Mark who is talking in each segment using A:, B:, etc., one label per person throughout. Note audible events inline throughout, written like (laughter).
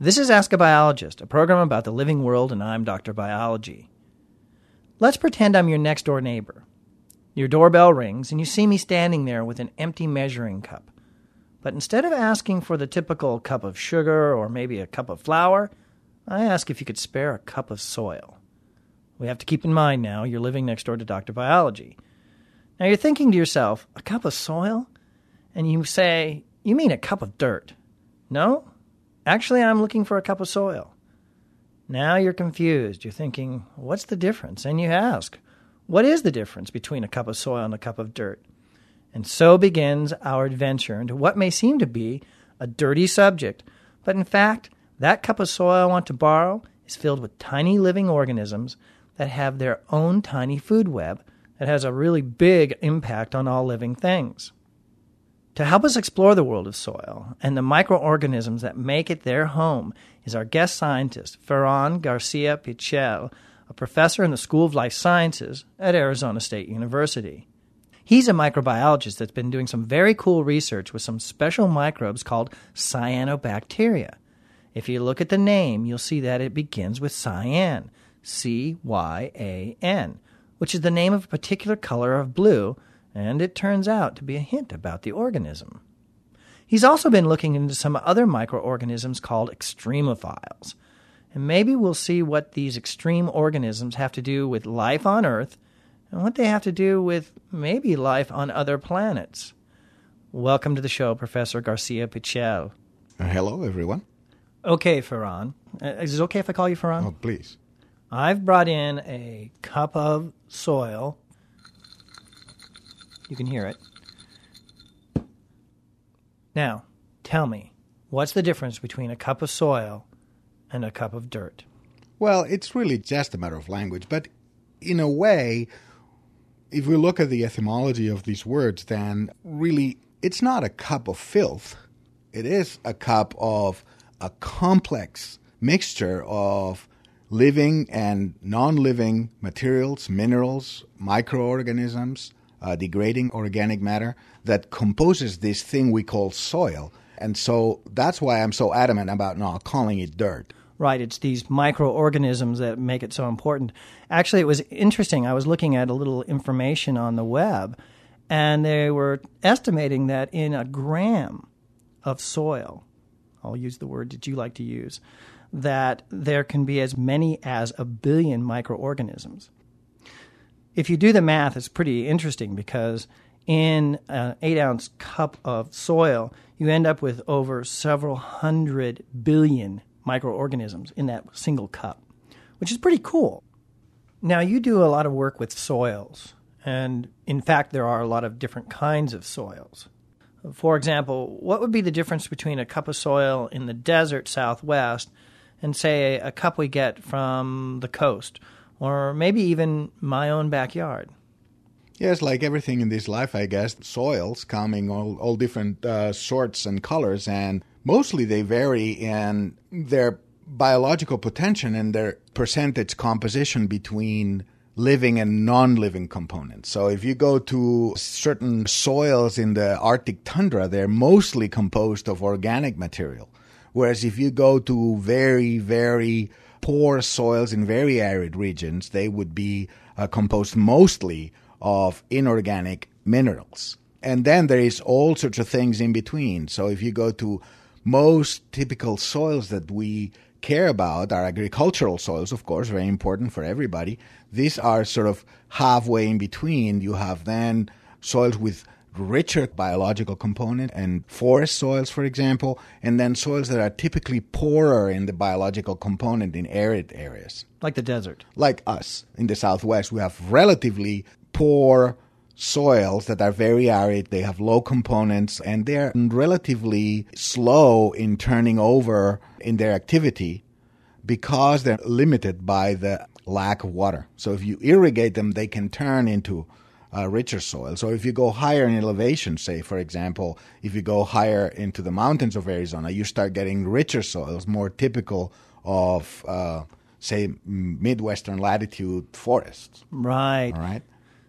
A: This is Ask a Biologist, a program about the living world, and I'm Dr. Biology. Let's pretend I'm your next door neighbor. Your doorbell rings, and you see me standing there with an empty measuring cup. But instead of asking for the typical cup of sugar or maybe a cup of flour, I ask if you could spare a cup of soil. We have to keep in mind now you're living next door to Dr. Biology. Now you're thinking to yourself, a cup of soil? And you say, you mean a cup of dirt? No? Actually, I'm looking for a cup of soil. Now you're confused. You're thinking, what's the difference? And you ask, what is the difference between a cup of soil and a cup of dirt? And so begins our adventure into what may seem to be a dirty subject, but in fact, that cup of soil I want to borrow is filled with tiny living organisms that have their own tiny food web that has a really big impact on all living things. To help us explore the world of soil and the microorganisms that make it their home is our guest scientist, Ferran Garcia Pichel, a professor in the School of Life Sciences at Arizona State University. He's a microbiologist that's been doing some very cool research with some special microbes called cyanobacteria. If you look at the name, you'll see that it begins with cyan, C Y A N, which is the name of a particular color of blue and it turns out to be a hint about the organism. He's also been looking into some other microorganisms called extremophiles, and maybe we'll see what these extreme organisms have to do with life on Earth and what they have to do with maybe life on other planets. Welcome to the show, Professor Garcia Pichel.
B: Hello, everyone.
A: Okay, Ferran. Uh, is it okay if I call you Ferran?
B: Oh, please.
A: I've brought in a cup of soil you can hear it. Now, tell me, what's the difference between a cup of soil and a cup of dirt?
B: Well, it's really just a matter of language, but in a way, if we look at the etymology of these words, then really it's not a cup of filth. It is a cup of a complex mixture of living and non living materials, minerals, microorganisms, uh, degrading organic matter that composes this thing we call soil. And so that's why I'm so adamant about not calling it dirt.
A: Right, it's these microorganisms that make it so important. Actually, it was interesting. I was looking at a little information on the web, and they were estimating that in a gram of soil, I'll use the word that you like to use, that there can be as many as a billion microorganisms if you do the math, it's pretty interesting because in an eight ounce cup of soil, you end up with over several hundred billion microorganisms in that single cup, which is pretty cool. Now, you do a lot of work with soils, and in fact, there are a lot of different kinds of soils. For example, what would be the difference between a cup of soil in the desert southwest and, say, a cup we get from the coast or maybe even my own backyard.
B: Yes, like everything in this life, I guess, soils coming all, all different uh, sorts and colors, and mostly they vary in their biological potential and their percentage composition between living and non living components. So if you go to certain soils in the Arctic tundra, they're mostly composed of organic material. Whereas if you go to very, very poor soils in very arid regions, they would be uh, composed mostly of inorganic minerals. And then there is all sorts of things in between. So if you go to most typical soils that we care about are agricultural soils, of course, very important for everybody. These are sort of halfway in between. You have then soils with richer biological component and forest soils, for example, and then soils that are typically poorer in the biological component in arid areas.
A: Like the desert.
B: Like us in the southwest, we have relatively poor soils that are very arid, they have low components, and they're relatively slow in turning over in their activity because they're limited by the lack of water. So if you irrigate them, they can turn into uh, richer soil. So if you go higher in elevation, say for example, if you go higher into the mountains of Arizona, you start getting richer soils, more typical of uh, say midwestern latitude forests.
A: Right.
B: All right.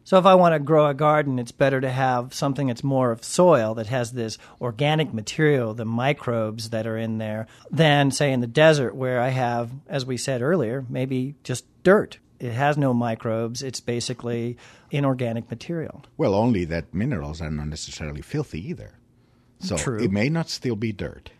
A: So if I want to grow a garden, it's better to have something that's more of soil that has this organic material, the microbes that are in there, than say in the desert where I have, as we said earlier, maybe just dirt. It has no microbes. It's basically inorganic material.
B: Well, only that minerals are not necessarily filthy either. So
A: True.
B: it may not still be dirt.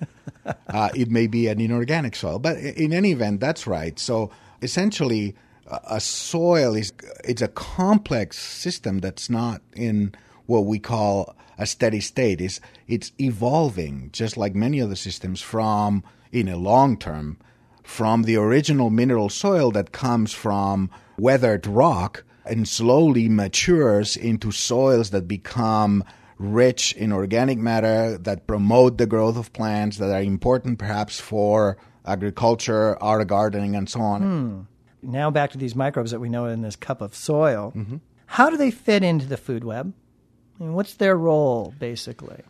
B: (laughs) uh, it may be an inorganic soil, but in any event, that's right. So essentially, a soil is it's a complex system that's not in what we call a steady state. It's, it's evolving, just like many other systems, from in a long term, from the original mineral soil that comes from weathered rock and slowly matures into soils that become rich in organic matter that promote the growth of plants that are important perhaps for agriculture, art gardening, and so on.
A: Hmm now back to these microbes that we know in this cup of soil. Mm-hmm. How do they fit into the food web? I mean, what's their role, basically?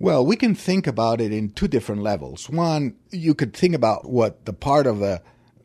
B: Well, we can think about it in two different levels. One, you could think about what the part of the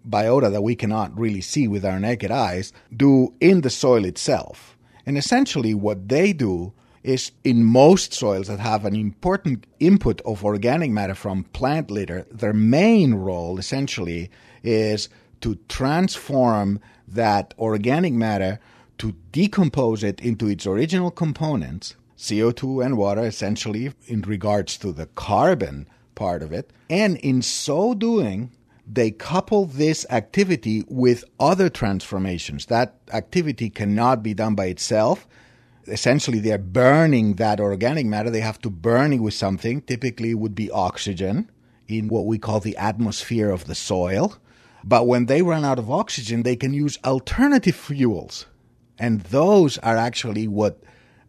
B: biota that we cannot really see with our naked eyes do in the soil itself. And essentially, what they do is in most soils that have an important input of organic matter from plant litter, their main role essentially is to transform that organic matter to decompose it into its original components, CO2 and water, essentially, in regards to the carbon part of it. And in so doing, they couple this activity with other transformations. That activity cannot be done by itself. Essentially, they're burning that organic matter. They have to burn it with something. Typically, it would be oxygen in what we call the atmosphere of the soil. But when they run out of oxygen, they can use alternative fuels. And those are actually what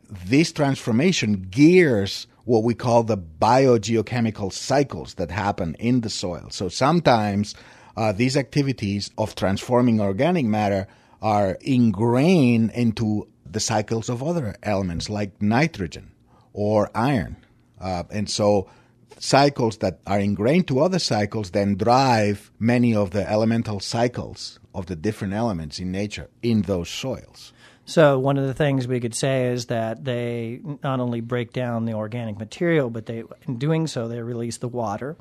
B: this transformation gears what we call the biogeochemical cycles that happen in the soil. So sometimes uh, these activities of transforming organic matter are ingrained into the cycles of other elements like nitrogen or iron. Uh, and so cycles that are ingrained to other cycles then drive many of the elemental cycles of the different elements in nature in those soils.
A: So one of the things we could say is that they not only break down the organic material, but they, in doing so, they release the water,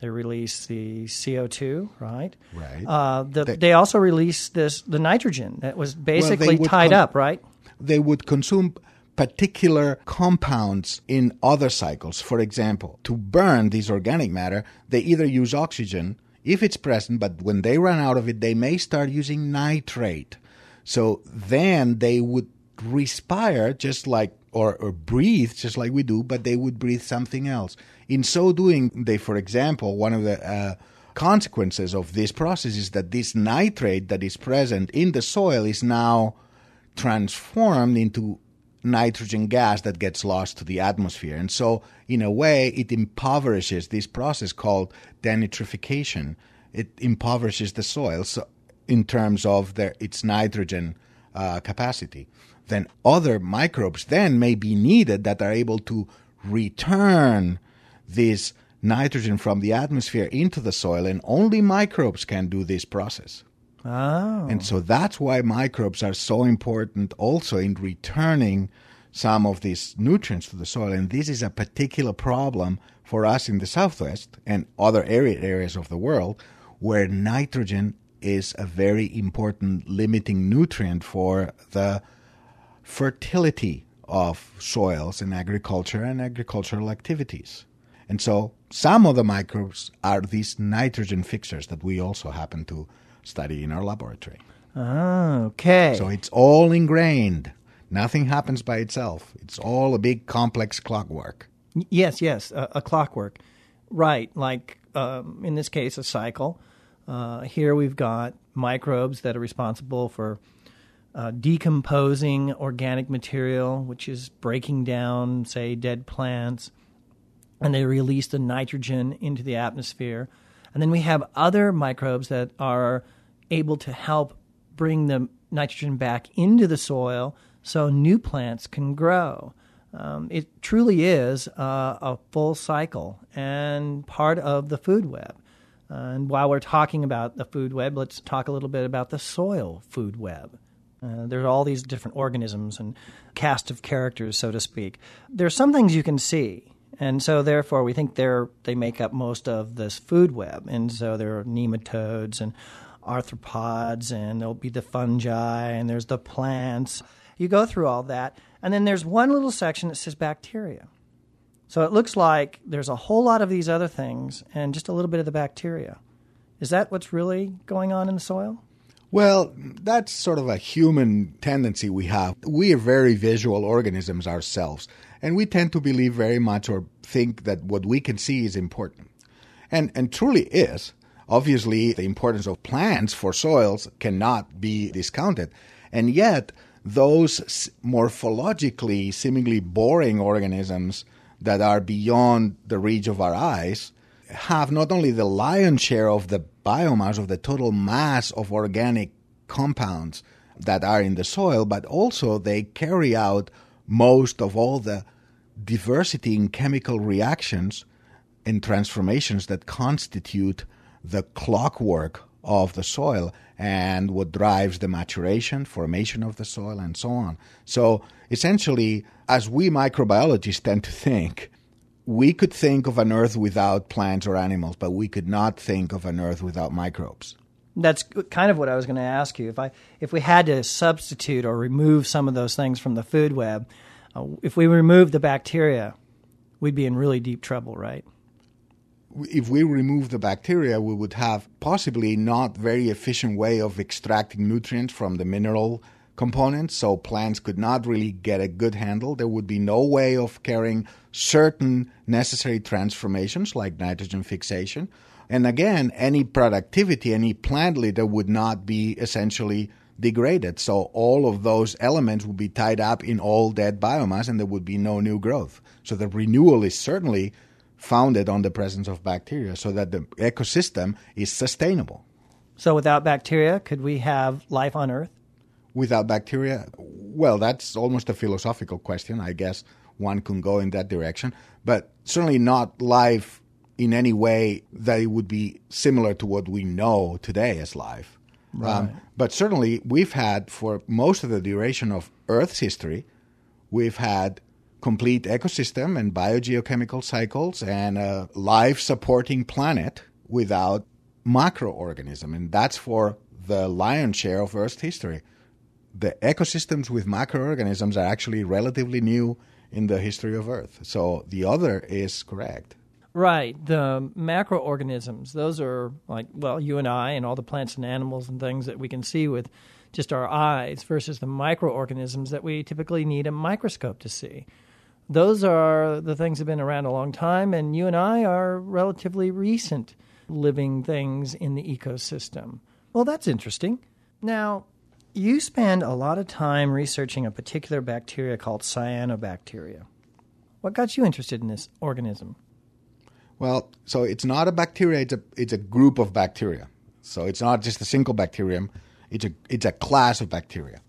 A: they release the CO two, right?
B: Right.
A: Uh, the, they, they, also release this the nitrogen that was basically well, tied up, right?
B: They would consume particular compounds in other cycles. For example, to burn this organic matter, they either use oxygen if it's present, but when they run out of it, they may start using nitrate. So then they would respire just like or, or breathe just like we do, but they would breathe something else. In so doing, they, for example, one of the uh, consequences of this process is that this nitrate that is present in the soil is now transformed into nitrogen gas that gets lost to the atmosphere. And so, in a way, it impoverishes this process called denitrification. It impoverishes the soil so in terms of their, its nitrogen uh, capacity. Then other microbes then may be needed that are able to return this nitrogen from the atmosphere into the soil, and only microbes can do this process.
A: Oh.
B: And so that's why microbes are so important also in returning some of these nutrients to the soil. And this is a particular problem for us in the Southwest and other area, areas of the world where nitrogen is a very important limiting nutrient for the fertility of soils in agriculture and agricultural activities. And so some of the microbes are these nitrogen fixers that we also happen to study in our laboratory.
A: okay.
B: So it's all ingrained. Nothing happens by itself. It's all a big complex clockwork.
A: Yes, yes, a, a clockwork. Right, like um, in this case, a cycle. Uh, here we've got microbes that are responsible for uh, decomposing organic material, which is breaking down, say, dead plants, and they release the nitrogen into the atmosphere. And then we have other microbes that are able to help bring the nitrogen back into the soil so new plants can grow. Um, it truly is uh, a full cycle and part of the food web. Uh, and while we're talking about the food web, let's talk a little bit about the soil food web. Uh, there are all these different organisms and cast of characters, so to speak. There's some things you can see, and so therefore we think they're they make up most of this food web. And so there are nematodes and arthropods, and there'll be the fungi, and there's the plants. You go through all that, and then there's one little section that says bacteria. So it looks like there's a whole lot of these other things and just a little bit of the bacteria. Is that what's really going on in the soil?
B: Well, that's sort of a human tendency we have. We are very visual organisms ourselves, and we tend to believe very much or think that what we can see is important. And and truly is. Obviously, the importance of plants for soils cannot be discounted. And yet, those morphologically seemingly boring organisms that are beyond the reach of our eyes have not only the lion's share of the biomass of the total mass of organic compounds that are in the soil, but also they carry out most of all the diversity in chemical reactions and transformations that constitute the clockwork of the soil and what drives the maturation, formation of the soil, and so on. So essentially, as we microbiologists tend to think, we could think of an earth without plants or animals, but we could not think of an earth without microbes.
A: That's kind of what I was going to ask you. If I if we had to substitute or remove some of those things from the food web, uh, if we remove the bacteria, we'd be in really deep trouble, right?
B: If we remove the bacteria, we would have possibly not very efficient way of extracting nutrients from the mineral components, so plants could not really get a good handle. There would be no way of carrying certain necessary transformations like nitrogen fixation. And again, any productivity, any plant litter would not be essentially degraded. So all of those elements would be tied up in all dead biomass and there would be no new growth. So the renewal is certainly founded on the presence of bacteria so that the ecosystem is sustainable.
A: So without bacteria, could we have life on Earth?
B: Without bacteria? Well, that's almost a philosophical question. I guess one can go in that direction, but certainly not life in any way that it would be similar to what we know today as life.
A: Um, right. Um,
B: but certainly, we've had for most of the duration of Earth's history, we've had complete ecosystem and biogeochemical cycles and a life supporting planet without macroorganism, and that's for the lion's share of Earth's history the ecosystems with macroorganisms are actually relatively new in the history of Earth. So the other is correct.
A: Right. The macroorganisms, those are like, well, you and I and all the plants and animals and things that we can see with just our eyes versus the microorganisms that we typically need a microscope to see. Those are the things that have been around a long time, and you and I are relatively recent living things in the ecosystem. Well, that's interesting. Now, you spend a lot of time researching a particular bacteria called cyanobacteria. What got you interested in this organism?
B: Well, so it's not a bacteria, it's a, it's a group of bacteria. So it's not just a single bacterium, it's a, it's a class of bacteria.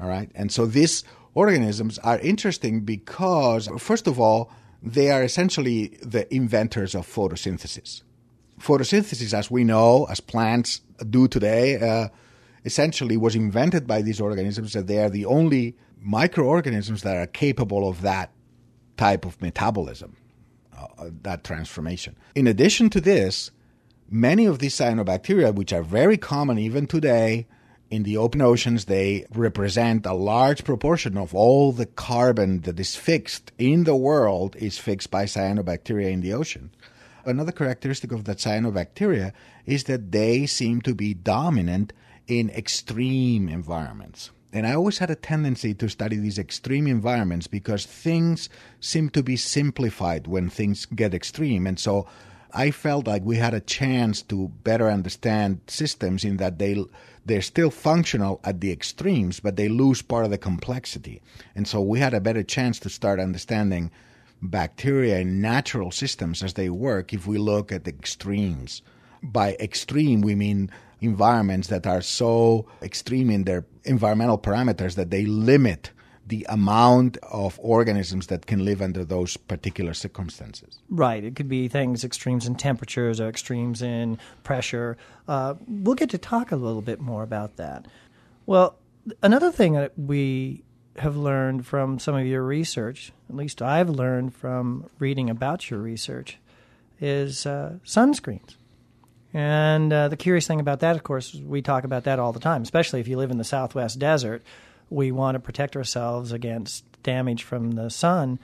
B: All right. And so these organisms are interesting because, first of all, they are essentially the inventors of photosynthesis. Photosynthesis, as we know, as plants do today, uh, essentially was invented by these organisms that they are the only microorganisms that are capable of that type of metabolism, uh, uh, that transformation. In addition to this, many of these cyanobacteria, which are very common even today in the open oceans, they represent a large proportion of all the carbon that is fixed in the world is fixed by cyanobacteria in the ocean. Another characteristic of the cyanobacteria is that they seem to be dominant in extreme environments. And I always had a tendency to study these extreme environments because things seem to be simplified when things get extreme. And so I felt like we had a chance to better understand systems in that they they're still functional at the extremes, but they lose part of the complexity. And so we had a better chance to start understanding bacteria and natural systems as they work if we look at the extremes. By extreme, we mean environments that are so extreme in their environmental parameters that they limit the amount of organisms that can live under those particular circumstances.
A: Right. It could be things, extremes in temperatures or extremes in pressure. Uh, we'll get to talk a little bit more about that. Well, another thing that we have learned from some of your research, at least I've learned from reading about your research, is uh, sunscreens. And uh, the curious thing about that, of course, we talk about that all the time, especially if you live in the Southwest desert. We want to protect ourselves against damage from the sun.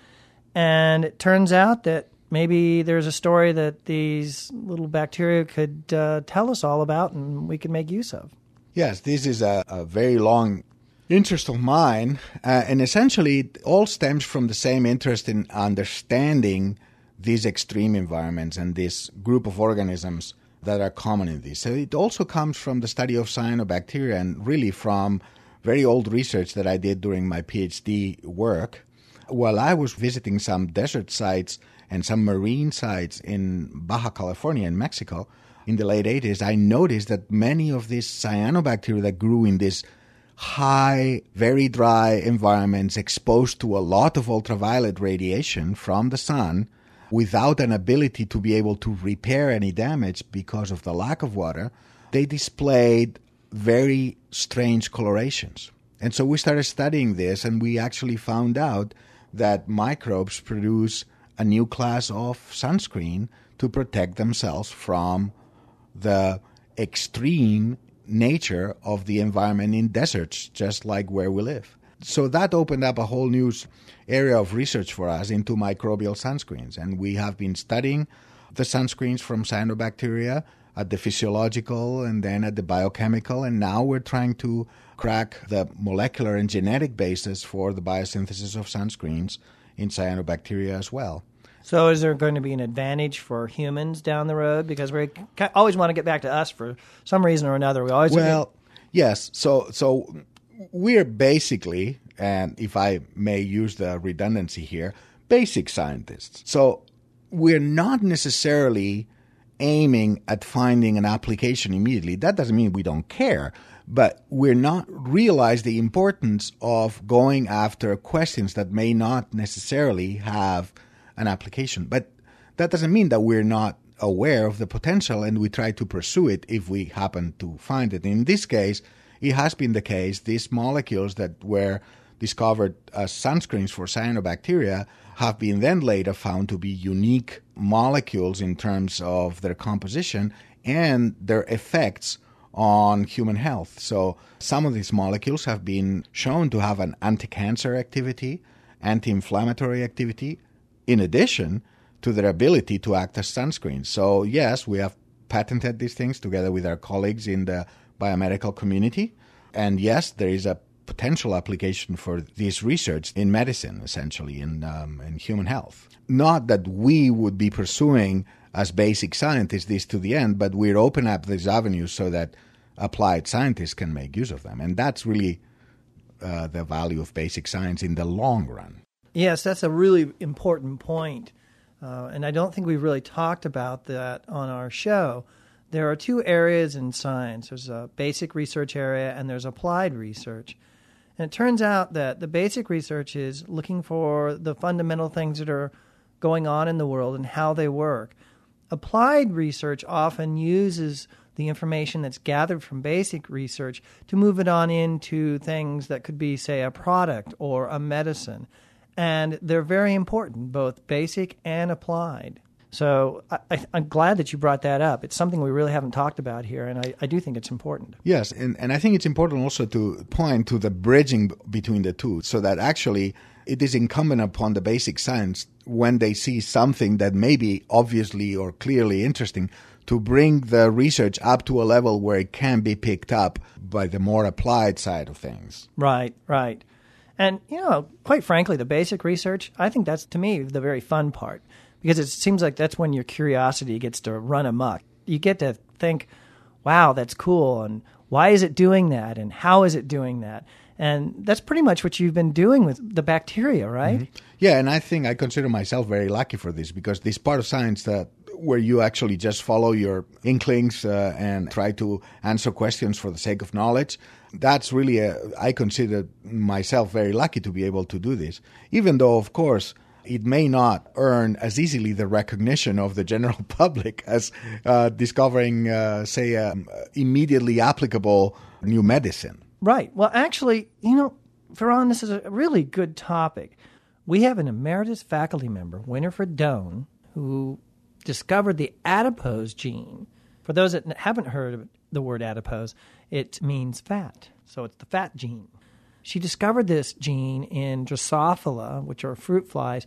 A: And it turns out that maybe there's a story that these little bacteria could uh, tell us all about and we could make use of.
B: Yes, this is a, a very long interest of mine. Uh, and essentially, it all stems from the same interest in understanding these extreme environments and this group of organisms that are common in these. So it also comes from the study of cyanobacteria and really from very old research that I did during my PhD work. While I was visiting some desert sites and some marine sites in Baja California in Mexico in the late 80s, I noticed that many of these cyanobacteria that grew in these high, very dry environments exposed to a lot of ultraviolet radiation from the sun without an ability to be able to repair any damage because of the lack of water, they displayed very strange colorations. And so we started studying this, and we actually found out that microbes produce a new class of sunscreen to protect themselves from the extreme nature of the environment in deserts, just like where we live. So that opened up a whole new area of research for us into microbial sunscreens. And we have been studying the sunscreens from cyanobacteria at the physiological and then at the biochemical. And now we're trying to crack the molecular and genetic basis for the biosynthesis of sunscreens in cyanobacteria as well.
A: So, is there going to be an advantage for humans down the road? Because we always want to get back to us for some reason or another. We always
B: well, yes. So, so we're basically, and if I may use the redundancy here, basic scientists. So, we're not necessarily aiming at finding an application immediately. That doesn't mean we don't care, but we're not realize the importance of going after questions that may not necessarily have an application. But that doesn't mean that we're not aware of the potential and we try to pursue it if we happen to find it. In this case, it has been the case these molecules that were discovered as sunscreens for cyanobacteria have been then later found to be unique molecules in terms of their composition and their effects on human health. So, some of these molecules have been shown to have an anti cancer activity, anti inflammatory activity, in addition to their ability to act as sunscreens. So, yes, we have patented these things together with our colleagues in the biomedical community. And yes, there is a potential application for this research in medicine, essentially, in, um, in human health. Not that we would be pursuing as basic scientists this to the end, but we're open up these avenues so that applied scientists can make use of them. And that's really uh, the value of basic science in the long run.
A: Yes, that's a really important point. Uh, and I don't think we've really talked about that on our show. There are two areas in science there's a basic research area and there's applied research. And it turns out that the basic research is looking for the fundamental things that are going on in the world and how they work. Applied research often uses the information that's gathered from basic research to move it on into things that could be, say, a product or a medicine and they're very important, both basic and applied. So I, am glad that you brought that up. It's something we really haven't talked about here, and I, I, do think it's important.
B: Yes, and, and I think it's important also to point to the bridging between the two, so that actually it is incumbent upon the basic science when they see something that may be obviously or clearly interesting to bring the research up to a level where it can be picked up by the more applied side of things.
A: Right, right. And, you know, quite frankly, the basic research, I think that's to me the very fun part because it seems like that's when your curiosity gets to run amok. You get to think, wow, that's cool. And why is it doing that? And how is it doing that? And that's pretty much what you've been doing with the bacteria, right? Mm-hmm.
B: Yeah, and I think I consider myself very lucky for this because this part of science that where you actually just follow your inklings uh, and try to answer questions for the sake of knowledge. That's really, a, I consider myself very lucky to be able to do this, even though, of course, it may not earn as easily the recognition of the general (laughs) public as uh, discovering, uh, say, um, immediately applicable new medicine.
A: Right. Well, actually, you know, Ferran, this is a really good topic. We have an emeritus faculty member, Winifred Doane, who discovered the adipose gene. For those that haven't heard the word adipose, it means fat. So it's the fat gene. She discovered this gene in Drosophila, which are fruit flies,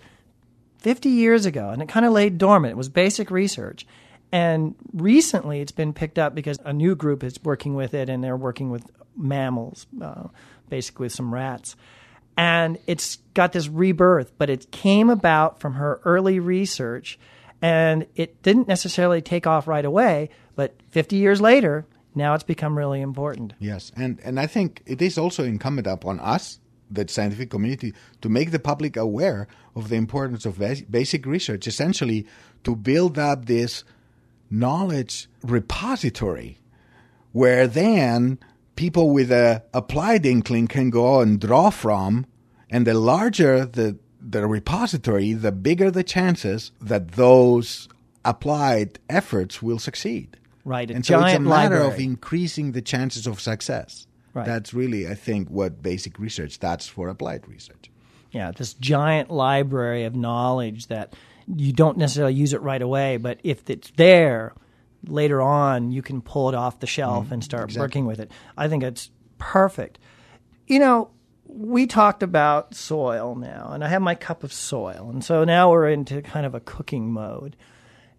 A: 50 years ago, and it kind of laid dormant. It was basic research. And recently it's been picked up because a new group is working with it, and they're working with mammals, uh, basically some rats. And it's got this rebirth, but it came about from her early research, and it didn't necessarily take off right away, but 50 years later, now it's become really important.
B: Yes, and and I think it is also incumbent upon us, the scientific community, to make the public aware of the importance of basic research. Essentially, to build up this knowledge repository, where then people with a applied inkling can go and draw from, and the larger the the repository, the bigger the chances that those applied efforts will succeed.
A: Right.
B: and so it's a matter
A: library.
B: of increasing the chances of success.
A: Right.
B: That's really, I think, what basic research that's for applied research.
A: Yeah, this giant library of knowledge that you don't necessarily use it right away, but if it's there later on, you can pull it off the shelf
B: Mm-hmm.
A: and start
B: exactly.
A: working with it. I think it's perfect. You know, we talked about soil now, and I have my cup of soil. And so now we're into kind of a cooking mode.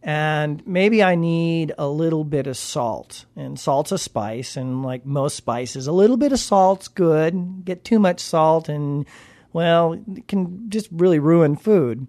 A: And maybe I need a little bit of salt. And salt's a spice, and like most spices, a little bit of salt's good. Get too much salt, and well, it can just really ruin food.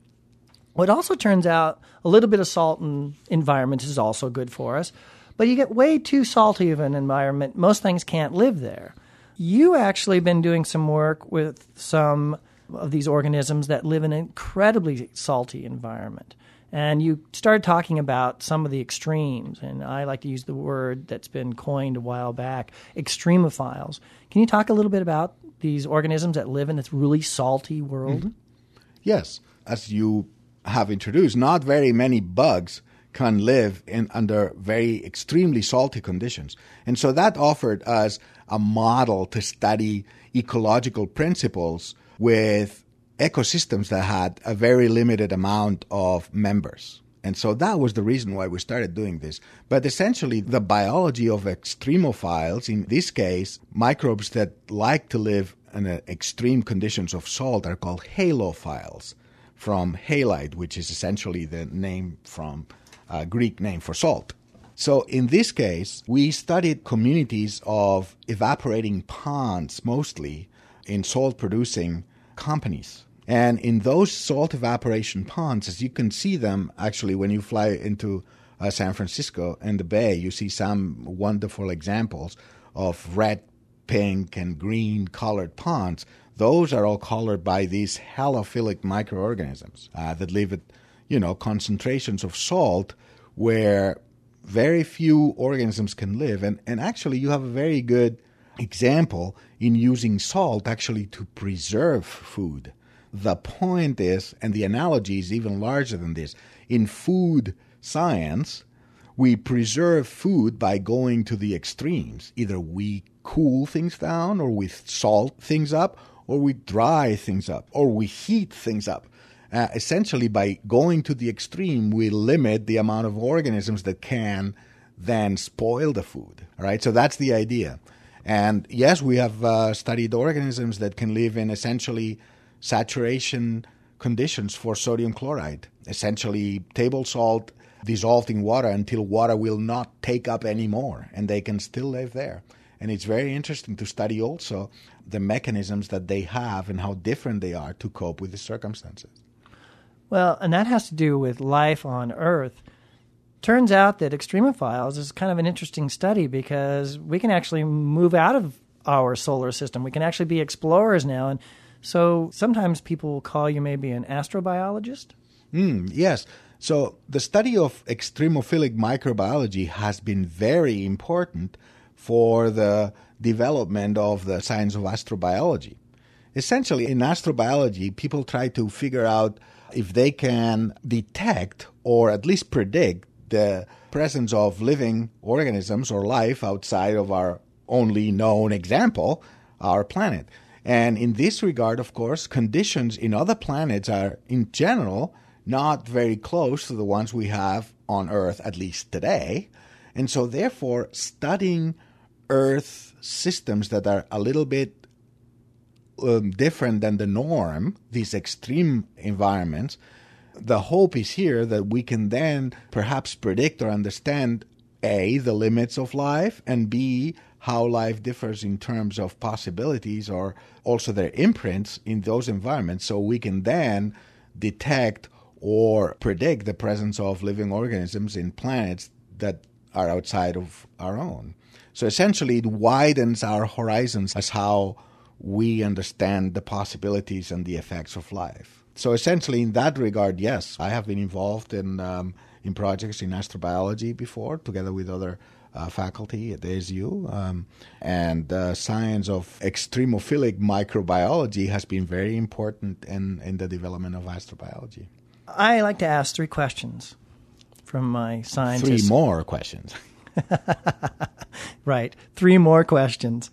A: Well, it also turns out a little bit of salt in environments is also good for us. But you get way too salty of an environment, most things can't live there. You actually been doing some work with some of these organisms that live in an incredibly salty environment. And you started talking about some of the extremes, and I like to use the word that's been coined a while back, extremophiles. Can you talk a little bit about these organisms that live in this really salty world? Mm-hmm.
B: Yes, as you have introduced, not very many bugs can live in under very extremely salty conditions. And so that offered us a model to study ecological principles with ecosystems that had a very limited amount of members. And so that was the reason why we started doing this. But essentially, the biology of extremophiles, in this case, microbes that like to live in uh, extreme conditions of salt, are called halophiles from halite, which is essentially the name from uh, Greek name for salt. So in this case, we studied communities of evaporating ponds mostly in salt producing companies. And in those salt evaporation ponds, as you can see them actually when you fly into uh, San Francisco and the Bay, you see some wonderful examples of red, pink, and green colored ponds. Those are all colored by these halophilic microorganisms uh, that live at, you know, concentrations of salt where very few organisms can live. And, and actually, you have a very good example in using salt actually to preserve food. The point is, and the analogy is even larger than this, in food science, we preserve food by going to the extremes. Either we cool things down, or we salt things up, or we dry things up, or we heat things up. Uh, essentially, by going to the extreme, we limit the amount of organisms that can then spoil the food. All right, so that's the idea. And yes, we have uh, studied organisms that can live in essentially saturation conditions for sodium chloride, essentially table salt dissolved in water until water will not take up anymore, and they can still live there. And it's very interesting to study also the mechanisms that they have and how different they are to cope with the circumstances.
A: Well, and that has to do with life on Earth. Turns out that extremophiles is kind of an interesting study because we can actually move out of our solar system. We can actually be explorers now. And so sometimes people will call you maybe an astrobiologist.
B: Mm, yes. So the study of extremophilic microbiology has been very important for the development of the science of astrobiology. Essentially, in astrobiology, people try to figure out if they can detect or at least predict the presence of living organisms or life outside of our only known example, our planet. And in this regard, of course, conditions in other planets are, in general, not very close to the ones we have on Earth, at least today. And so, therefore, studying Earth systems that are a little bit um, different than the norm, these extreme environments, the hope is here that we can then perhaps predict or understand A, the limits of life, and B, how life differs in terms of possibilities or also their imprints in those environments so we can then detect or predict the presence of living organisms in planets that are outside of our own. So essentially, it widens our horizons as how we understand the possibilities and the effects of life. So essentially, in that regard, yes, I have been involved in um, in projects in astrobiology before, together with other faculty at ASU. Um, and uh, science of extremophilic microbiology has been very important in, in the development of astrobiology.
A: I like to ask three questions from my scientists.
B: Three more questions. (laughs)
A: right. Three more questions.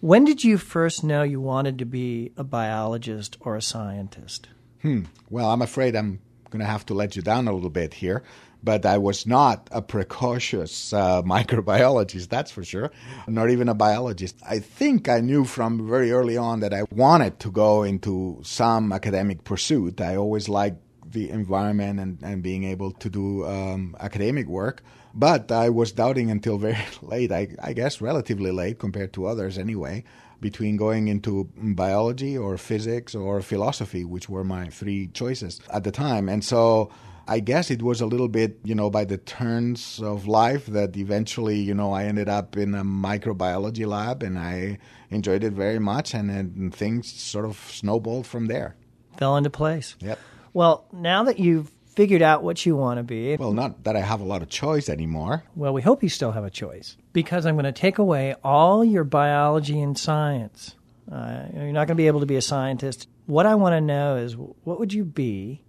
A: When did you first know you wanted to be a biologist or a scientist?
B: Hmm. Well, I'm afraid I'm going to have to let you down a little bit here, but I was not a precocious uh, microbiologist, that's for sure, not even a biologist. I think I knew from very early on that I wanted to go into some academic pursuit. I always liked the environment and, and being able to do um, academic work. But I was doubting until (laughs) very late, I, I guess relatively late compared to others anyway, between going into biology or physics or philosophy, which were my three choices at the time. And so I guess it was a little bit, you know, by the turns of life that eventually, you know, I ended up in a microbiology lab and I enjoyed it very much. And, and things sort of snowballed from there.
A: Fell into place.
B: Yep.
A: Well, now that you've figured out what you want to be.
B: Well, not that I have a lot of choice anymore.
A: Well, we hope you still have a choice because I'm going to take away all your biology and science. Uh, you're not going to be able to be a scientist. What I want to know is what would you be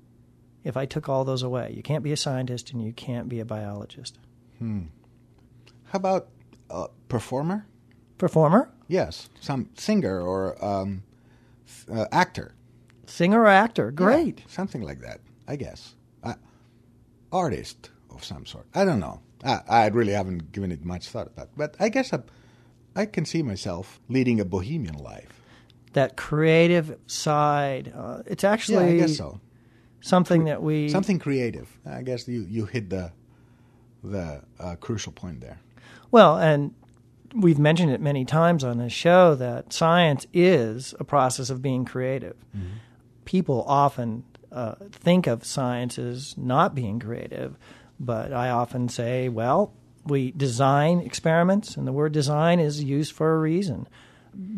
A: if I took all those away? You can't be a scientist and you can't be a biologist.
B: Hmm. How about a performer?
A: Performer?
B: Yes, some singer or um, uh, actor.
A: Singer or actor? Great.
B: Yeah, something like that, I guess artist of some sort. I don't know. I, I really haven't given it much thought about, but I guess I, I can see myself leading a bohemian life.
A: That creative side. Uh, it's actually
B: yeah, I guess so.
A: Something that we
B: something creative. I guess you you hit the the uh, crucial point there.
A: Well, and we've mentioned it many times on this show that science is a process of being creative. Mm-hmm. People often uh, think of science as not being creative, but I often say, well, we design experiments, and the word design is used for a reason.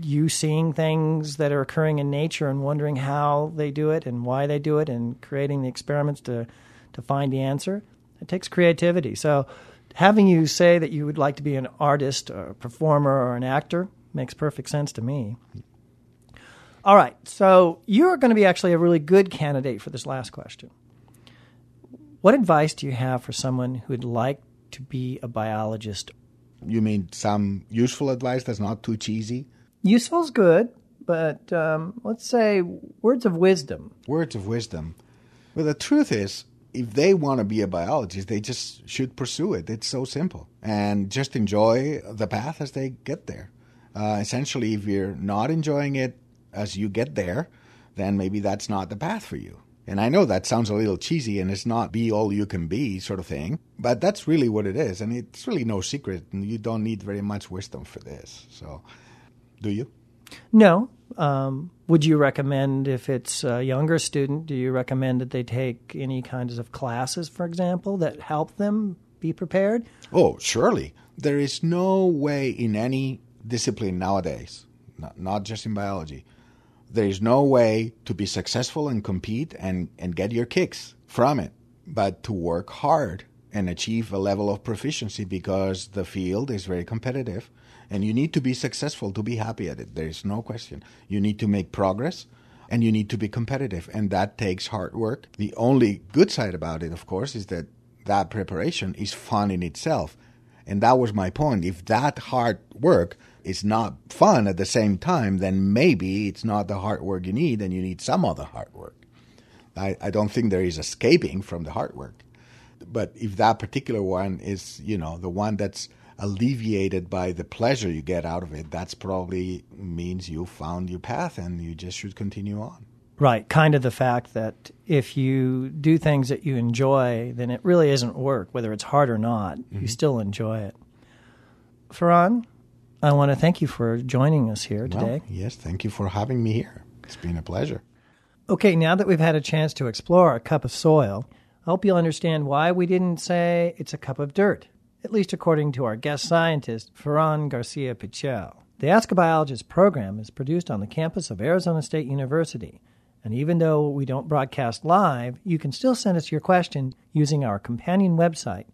A: You seeing things that are occurring in nature and wondering how they do it and why they do it, and creating the experiments to to find the answer, it takes creativity. So, having you say that you would like to be an artist, or a performer, or an actor makes perfect sense to me. All right. So you're going to be actually a really good candidate for this last question. What advice do you have for someone who would like to be a biologist?
B: You mean some useful advice that's not too cheesy?
A: Useful is good, but um, let's say words of wisdom.
B: Words of wisdom. Well, the truth is, if they want to be a biologist, they just should pursue it. It's so simple. And just enjoy the path as they get there. Uh, essentially, if you're not enjoying it, as you get there, then maybe that's not the path for you. And I know that sounds a little cheesy and it's not be all you can be sort of thing, but that's really what it is. And it's really no secret. And you don't need very much wisdom for this. So, do you?
A: No. Um, would you recommend, if it's a younger student, do you recommend that they take any kinds of classes, for example, that help them be prepared?
B: Oh, surely. There is no way in any discipline nowadays, not, not just in biology, there is no way to be successful and compete and, and get your kicks from it, but to work hard and achieve a level of proficiency because the field is very competitive and you need to be successful to be happy at it. There is no question. You need to make progress and you need to be competitive, and that takes hard work. The only good side about it, of course, is that that preparation is fun in itself. And that was my point. If that hard work is not fun at the same time, then maybe it's not the hard work you need and you need some other hard work. I, I don't think there is escaping from the hard work. But if that particular one is, you know, the one that's alleviated by the pleasure you get out of it, that's probably means you found your path and you just should continue on.
A: Right. Kind of the fact that if you do things that you enjoy, then it really isn't work, whether it's hard or not. Mm-hmm. You still enjoy it. Ferran, I want to thank you for joining us here today.
B: Well, yes, thank you for having me here. It's been a pleasure.
A: Okay, now that we've had a chance to explore a cup of soil, I hope you'll understand why we didn't say it's a cup of dirt, at least according to our guest scientist, Ferran Garcia Pichel. The Ask a Biologist program is produced on the campus of Arizona State University. And even though we don't broadcast live, you can still send us your question using our companion website.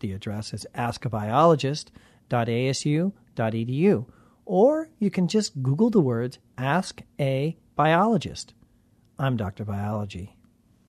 A: The address is askabiologist.asu.edu. Or you can just Google the words Ask a Biologist. I'm Dr. Biology.